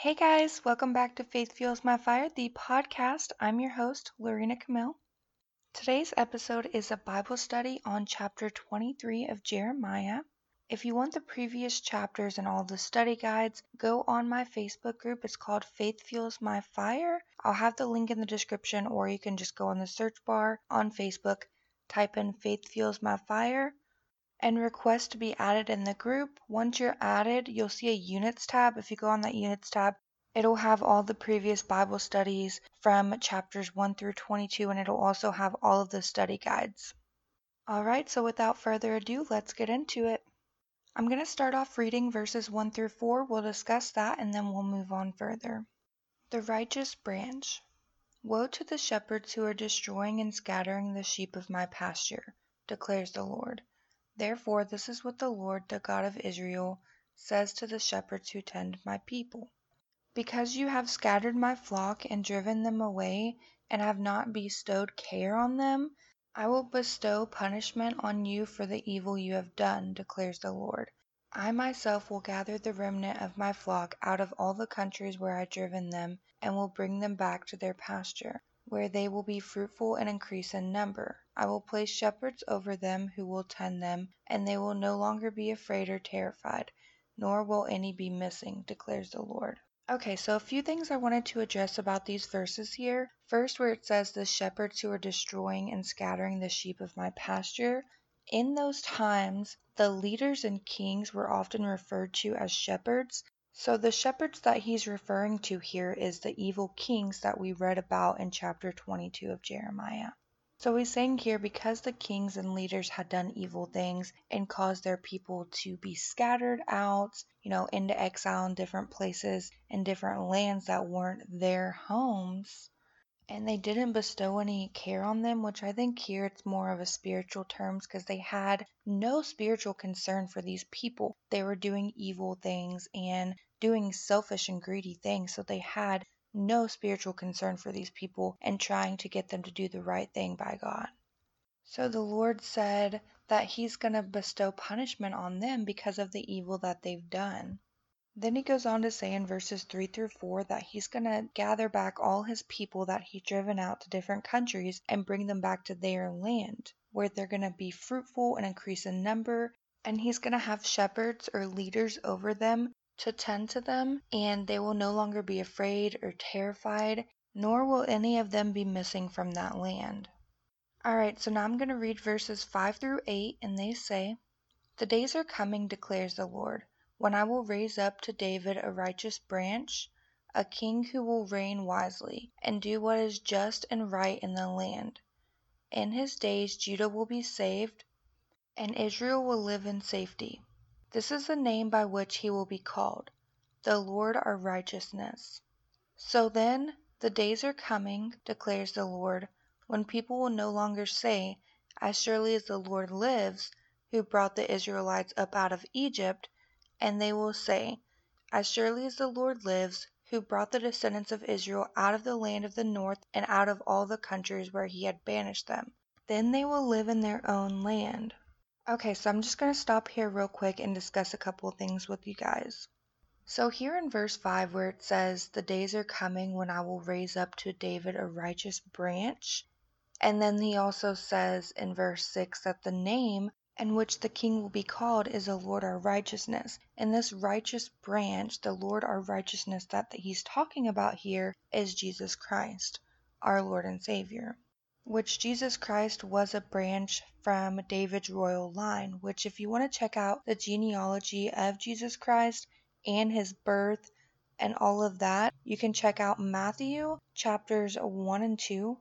Hey guys, welcome back to Faith Fuels My Fire, the podcast. I'm your host, Lorena Camille. Today's episode is a Bible study on chapter 23 of Jeremiah. If you want the previous chapters and all the study guides, go on my Facebook group. It's called Faith Fuels My Fire. I'll have the link in the description, or you can just go on the search bar on Facebook, type in Faith Fuels My Fire, and request to be added in the group. Once you're added, you'll see a units tab. If you go on that units tab, it'll have all the previous Bible studies from chapters 1 through 22, and it'll also have all of the study guides. All right, so without further ado, let's get into it. I'm going to start off reading verses 1 through 4. We'll discuss that and then we'll move on further. The righteous branch. Woe to the shepherds who are destroying and scattering the sheep of my pasture, declares the Lord. Therefore this is what the Lord, the God of Israel, says to the shepherds who tend my people. Because you have scattered my flock and driven them away, and have not bestowed care on them, I will bestow punishment on you for the evil you have done, declares the Lord. I myself will gather the remnant of my flock out of all the countries where I have driven them, and will bring them back to their pasture where they will be fruitful and increase in number. I will place shepherds over them who will tend them, and they will no longer be afraid or terrified, nor will any be missing, declares the Lord. Okay, so a few things I wanted to address about these verses here. First, where it says the shepherds who are destroying and scattering the sheep of my pasture. In those times, the leaders and kings were often referred to as shepherds, so the shepherds that he's referring to here is the evil kings that we read about in chapter 22 of Jeremiah. So he's saying here because the kings and leaders had done evil things and caused their people to be scattered out, you know, into exile in different places and different lands that weren't their homes, and they didn't bestow any care on them, which I think here it's more of a spiritual terms because they had no spiritual concern for these people. They were doing evil things and doing selfish and greedy things, so they had no spiritual concern for these people and trying to get them to do the right thing by God. So the Lord said that He's going to bestow punishment on them because of the evil that they've done. Then he goes on to say in verses 3 through 4 that he's going to gather back all his people that he's driven out to different countries and bring them back to their land, where they're going to be fruitful and increase in number. And he's going to have shepherds or leaders over them to tend to them, and they will no longer be afraid or terrified, nor will any of them be missing from that land. Alright, so now I'm going to read verses 5 through 8, and they say, The days are coming, declares the Lord when I will raise up to David a righteous branch, a king who will reign wisely, and do what is just and right in the land. In his days Judah will be saved, and Israel will live in safety. This is the name by which he will be called, the Lord our righteousness. So then, the days are coming, declares the Lord, when people will no longer say, As surely as the Lord lives, who brought the Israelites up out of Egypt, and they will say, As surely as the Lord lives, who brought the descendants of Israel out of the land of the north and out of all the countries where he had banished them. Then they will live in their own land. Okay, so I'm just going to stop here real quick and discuss a couple of things with you guys. So, here in verse 5, where it says, The days are coming when I will raise up to David a righteous branch. And then he also says in verse 6 that the name and which the king will be called is the Lord our righteousness. And this righteous branch, the Lord our righteousness that he's talking about here, is Jesus Christ, our Lord and Savior. Which Jesus Christ was a branch from David's royal line, which, if you want to check out the genealogy of Jesus Christ and his birth and all of that, you can check out Matthew chapters 1 and 2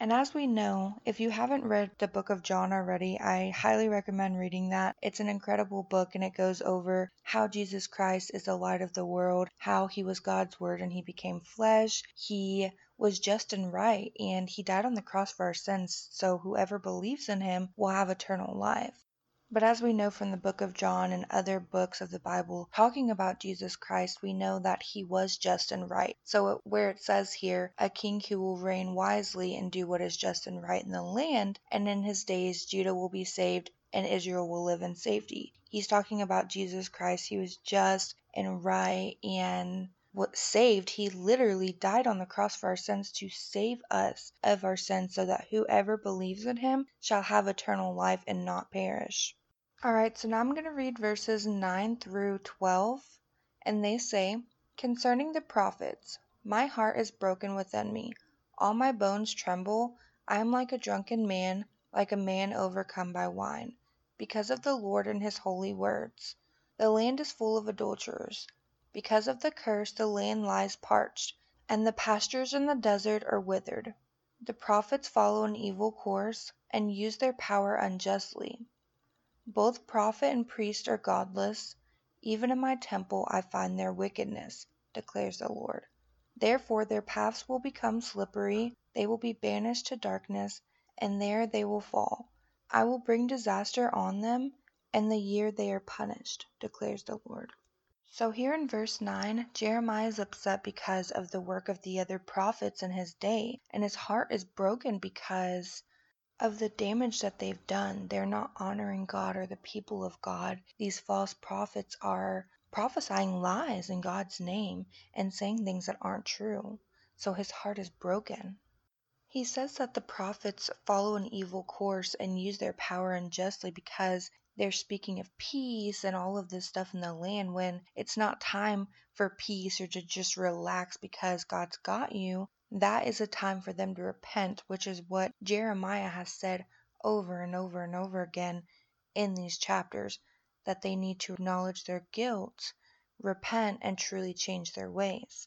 and as we know, if you haven't read the book of John already, I highly recommend reading that. It's an incredible book and it goes over how Jesus Christ is the light of the world, how he was God's word and he became flesh. He was just and right and he died on the cross for our sins, so whoever believes in him will have eternal life. But as we know from the book of John and other books of the Bible talking about Jesus Christ, we know that he was just and right. So, where it says here, a king who will reign wisely and do what is just and right in the land, and in his days Judah will be saved and Israel will live in safety. He's talking about Jesus Christ. He was just and right and saved, he literally died on the cross for our sins to save us of our sins so that whoever believes in him shall have eternal life and not perish. All right, so now I'm going to read verses 9 through 12, and they say, Concerning the prophets, my heart is broken within me, all my bones tremble. I am like a drunken man, like a man overcome by wine, because of the Lord and his holy words. The land is full of adulterers. Because of the curse the land lies parched, and the pastures in the desert are withered. The prophets follow an evil course, and use their power unjustly. Both prophet and priest are godless. Even in my temple I find their wickedness, declares the Lord. Therefore their paths will become slippery, they will be banished to darkness, and there they will fall. I will bring disaster on them and the year they are punished, declares the Lord. So here in verse 9, Jeremiah is upset because of the work of the other prophets in his day, and his heart is broken because of the damage that they've done. They're not honoring God or the people of God. These false prophets are prophesying lies in God's name and saying things that aren't true. So his heart is broken. He says that the prophets follow an evil course and use their power unjustly because they're speaking of peace and all of this stuff in the land when it's not time for peace or to just relax because God's got you. That is a time for them to repent, which is what Jeremiah has said over and over and over again in these chapters that they need to acknowledge their guilt, repent, and truly change their ways.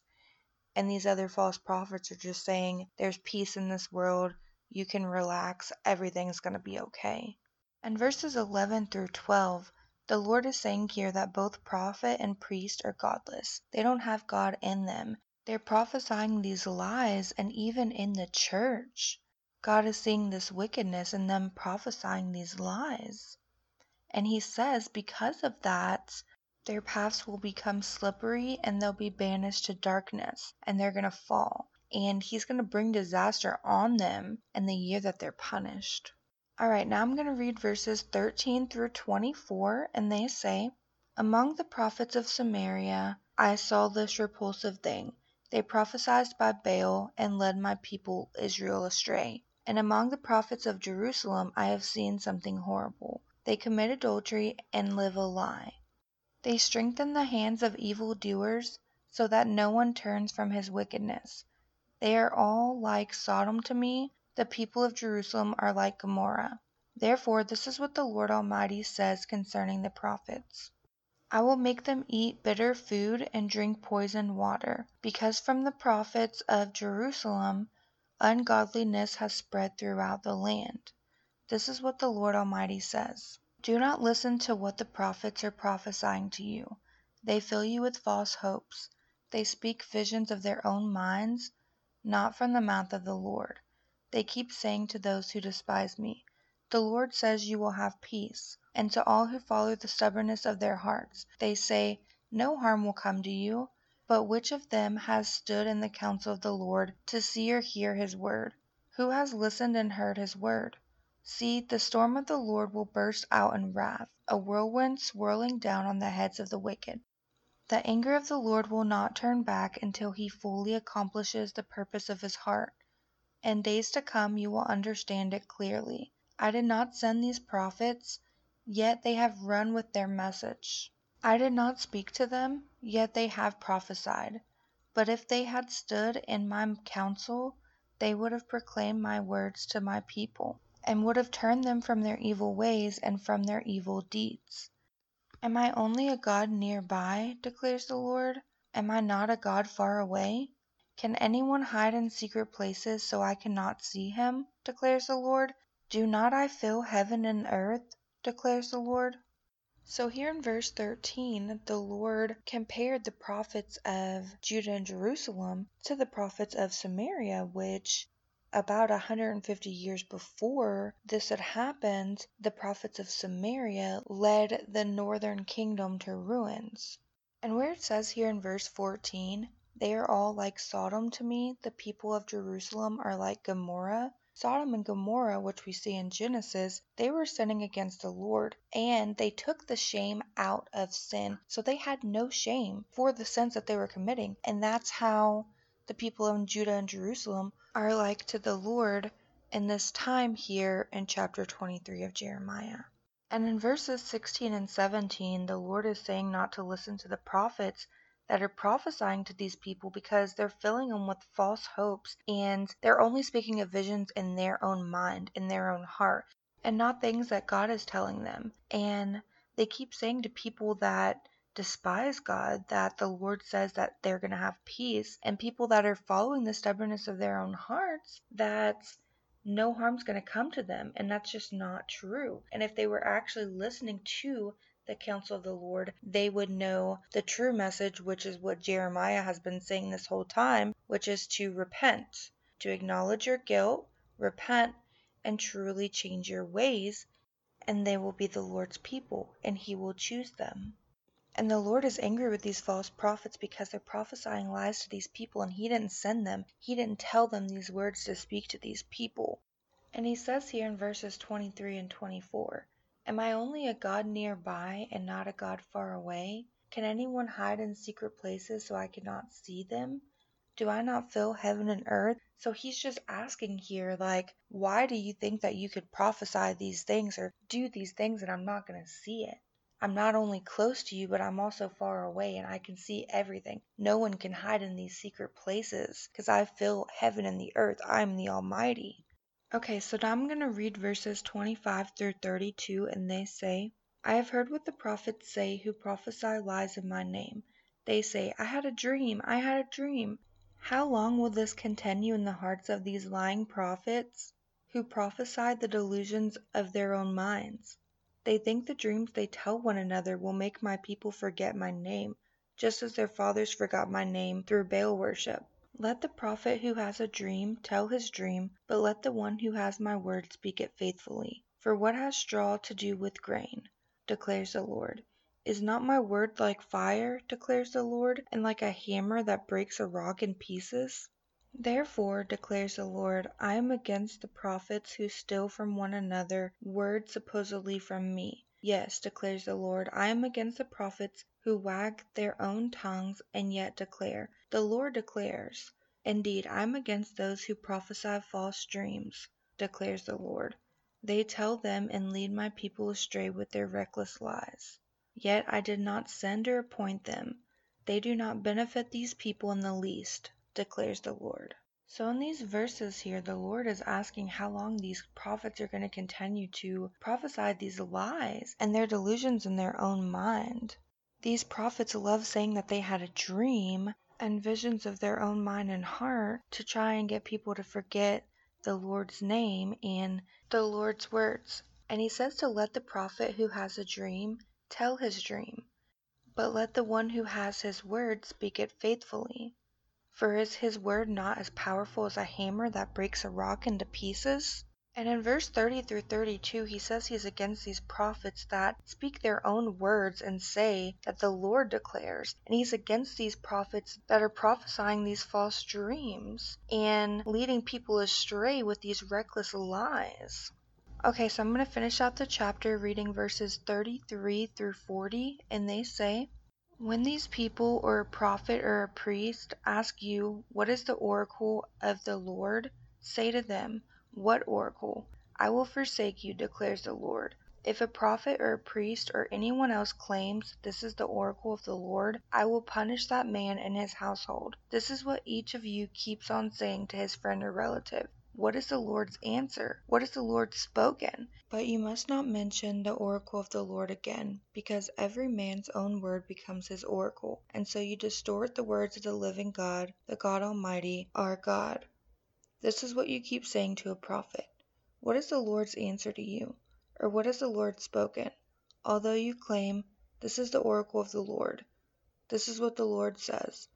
And these other false prophets are just saying, There's peace in this world, you can relax, everything's going to be okay. And verses 11 through 12, the Lord is saying here that both prophet and priest are godless. They don't have God in them. They're prophesying these lies, and even in the church, God is seeing this wickedness in them prophesying these lies. And He says, because of that, their paths will become slippery and they'll be banished to darkness and they're going to fall. And He's going to bring disaster on them in the year that they're punished. All right, now I'm going to read verses 13 through 24, and they say, Among the prophets of Samaria I saw this repulsive thing. They prophesied by Baal and led my people Israel astray. And among the prophets of Jerusalem I have seen something horrible. They commit adultery and live a lie. They strengthen the hands of evil doers so that no one turns from his wickedness. They are all like Sodom to me, the people of Jerusalem are like Gomorrah. Therefore this is what the Lord Almighty says concerning the prophets. I will make them eat bitter food and drink poisoned water, because from the prophets of Jerusalem ungodliness has spread throughout the land. This is what the Lord Almighty says. Do not listen to what the prophets are prophesying to you. They fill you with false hopes. They speak visions of their own minds, not from the mouth of the Lord. They keep saying to those who despise me, The Lord says you will have peace. And to all who follow the stubbornness of their hearts, they say, No harm will come to you. But which of them has stood in the counsel of the Lord to see or hear his word? Who has listened and heard his word? See, the storm of the Lord will burst out in wrath, a whirlwind swirling down on the heads of the wicked. The anger of the Lord will not turn back until he fully accomplishes the purpose of his heart. In days to come you will understand it clearly. I did not send these prophets, yet they have run with their message. I did not speak to them, yet they have prophesied. But if they had stood in my counsel, they would have proclaimed my words to my people, and would have turned them from their evil ways and from their evil deeds. Am I only a God near by, declares the Lord? Am I not a God far away? Can anyone hide in secret places so I cannot see him? declares the Lord. Do not I fill heaven and earth? declares the Lord. So here in verse 13, the Lord compared the prophets of Judah and Jerusalem to the prophets of Samaria, which about 150 years before this had happened, the prophets of Samaria led the northern kingdom to ruins. And where it says here in verse 14, they are all like Sodom to me, the people of Jerusalem are like Gomorrah. Sodom and Gomorrah, which we see in Genesis, they were sinning against the Lord, and they took the shame out of sin. So they had no shame for the sins that they were committing. And that's how the people of Judah and Jerusalem are like to the Lord in this time here in chapter 23 of Jeremiah. And in verses 16 and 17, the Lord is saying not to listen to the prophets that are prophesying to these people because they're filling them with false hopes and they're only speaking of visions in their own mind, in their own heart, and not things that God is telling them. And they keep saying to people that despise God that the Lord says that they're going to have peace, and people that are following the stubbornness of their own hearts that no harm's going to come to them. And that's just not true. And if they were actually listening to the counsel of the Lord, they would know the true message, which is what Jeremiah has been saying this whole time, which is to repent, to acknowledge your guilt, repent, and truly change your ways, and they will be the Lord's people, and He will choose them. And the Lord is angry with these false prophets because they're prophesying lies to these people, and He didn't send them. He didn't tell them these words to speak to these people. And He says here in verses 23 and 24 Am I only a God nearby and not a God far away? Can anyone hide in secret places so I cannot see them? Do I not fill heaven and earth? So he's just asking here, like, why do you think that you could prophesy these things or do these things and I'm not going to see it? I'm not only close to you, but I'm also far away and I can see everything. No one can hide in these secret places because I fill heaven and the earth. I am the Almighty. Okay, so now I'm going to read verses 25 through 32, and they say, I have heard what the prophets say who prophesy lies in my name. They say, I had a dream, I had a dream. How long will this continue in the hearts of these lying prophets who prophesy the delusions of their own minds? They think the dreams they tell one another will make my people forget my name, just as their fathers forgot my name through Baal worship. Let the prophet who has a dream tell his dream, but let the one who has my word speak it faithfully. For what has straw to do with grain? declares the Lord. Is not my word like fire, declares the Lord, and like a hammer that breaks a rock in pieces? Therefore, declares the Lord, I am against the prophets who steal from one another words supposedly from me. Yes, declares the Lord, I am against the prophets who wag their own tongues and yet declare, The Lord declares. Indeed, I am against those who prophesy false dreams, declares the Lord. They tell them and lead my people astray with their reckless lies. Yet I did not send or appoint them. They do not benefit these people in the least, declares the Lord. So in these verses here, the Lord is asking how long these prophets are going to continue to prophesy these lies and their delusions in their own mind. These prophets love saying that they had a dream and visions of their own mind and heart to try and get people to forget the Lord's name and the Lord's words. And he says to let the prophet who has a dream tell his dream, but let the one who has his word speak it faithfully. For is his word not as powerful as a hammer that breaks a rock into pieces? And in verse 30 through 32, he says he's against these prophets that speak their own words and say that the Lord declares. And he's against these prophets that are prophesying these false dreams and leading people astray with these reckless lies. Okay, so I'm going to finish out the chapter reading verses 33 through 40, and they say, when these people or a prophet or a priest ask you, What is the oracle of the Lord? say to them, What oracle? I will forsake you, declares the Lord. If a prophet or a priest or anyone else claims, This is the oracle of the Lord, I will punish that man and his household. This is what each of you keeps on saying to his friend or relative. What is the Lord's answer? What is the Lord spoken? But you must not mention the oracle of the Lord again, because every man's own word becomes his oracle, and so you distort the words of the living God, the God Almighty, our God. This is what you keep saying to a prophet. What is the Lord's answer to you? Or what has the Lord spoken? Although you claim, This is the oracle of the Lord. This is what the Lord says.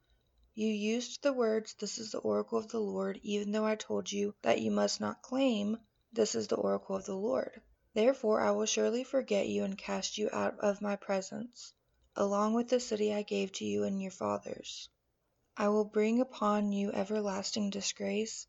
You used the words, This is the oracle of the Lord, even though I told you that you must not claim, This is the oracle of the Lord. Therefore I will surely forget you and cast you out of my presence, along with the city I gave to you and your fathers. I will bring upon you everlasting disgrace,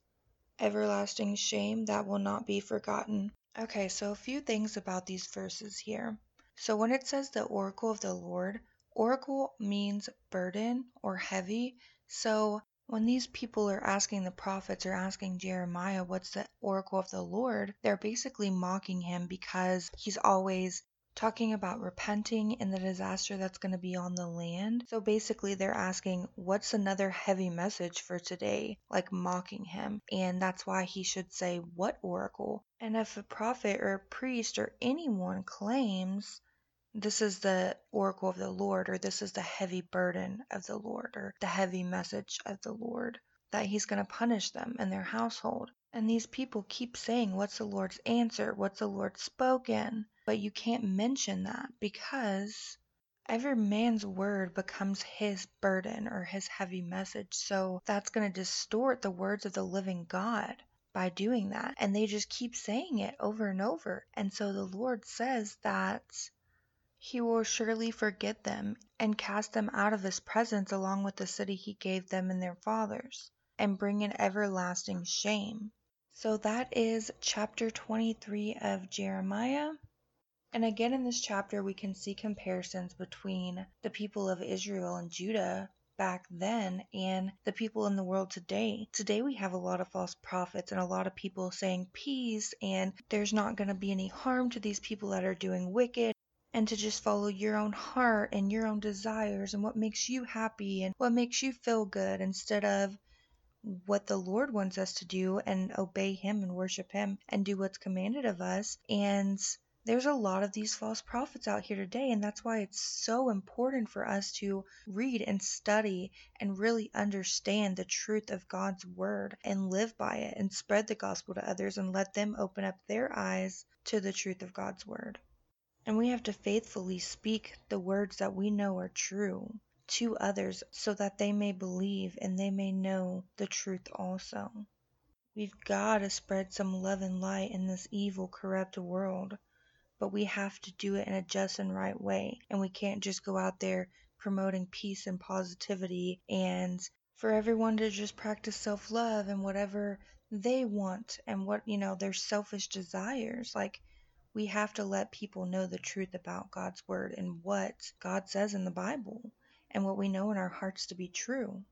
everlasting shame that will not be forgotten. Okay, so a few things about these verses here. So when it says the oracle of the Lord, oracle means burden or heavy. So when these people are asking the prophets or asking Jeremiah what's the oracle of the Lord, they're basically mocking him because he's always talking about repenting and the disaster that's going to be on the land. So basically, they're asking, What's another heavy message for today? Like mocking him. And that's why he should say, What oracle? And if a prophet or a priest or anyone claims this is the oracle of the Lord, or this is the heavy burden of the Lord, or the heavy message of the Lord, that He's going to punish them and their household. And these people keep saying, What's the Lord's answer? What's the Lord spoken? But you can't mention that because every man's word becomes his burden or his heavy message. So that's going to distort the words of the living God by doing that. And they just keep saying it over and over. And so the Lord says that he will surely forget them, and cast them out of his presence along with the city he gave them and their fathers, and bring an everlasting shame. So that is chapter 23 of Jeremiah. And again in this chapter, we can see comparisons between the people of Israel and Judah back then and the people in the world today. Today we have a lot of false prophets and a lot of people saying peace and there's not going to be any harm to these people that are doing wicked and to just follow your own heart and your own desires and what makes you happy and what makes you feel good instead of what the Lord wants us to do and obey Him and worship Him and do what's commanded of us. And there's a lot of these false prophets out here today, and that's why it's so important for us to read and study and really understand the truth of God's Word and live by it and spread the gospel to others and let them open up their eyes to the truth of God's Word. And we have to faithfully speak the words that we know are true to others so that they may believe and they may know the truth also. We've got to spread some love and light in this evil, corrupt world, but we have to do it in a just and right way. And we can't just go out there promoting peace and positivity and for everyone to just practice self love and whatever they want and what, you know, their selfish desires. Like, we have to let people know the truth about God's Word and what God says in the Bible and what we know in our hearts to be true.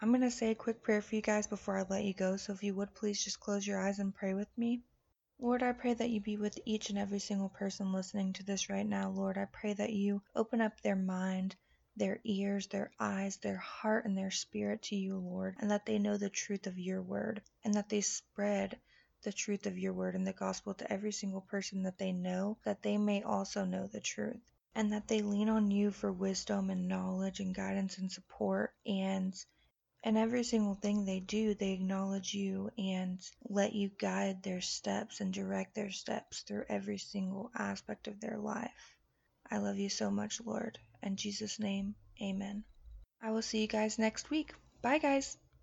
I'm going to say a quick prayer for you guys before I let you go, so if you would please just close your eyes and pray with me. Lord, I pray that you be with each and every single person listening to this right now. Lord, I pray that you open up their mind, their ears, their eyes, their heart, and their spirit to you, Lord, and that they know the truth of your word, and that they spread the truth of your word and the gospel to every single person that they know, that they may also know the truth. And that they lean on you for wisdom and knowledge and guidance and support. And in every single thing they do, they acknowledge you and let you guide their steps and direct their steps through every single aspect of their life. I love you so much, Lord. In Jesus' name, amen. I will see you guys next week. Bye, guys.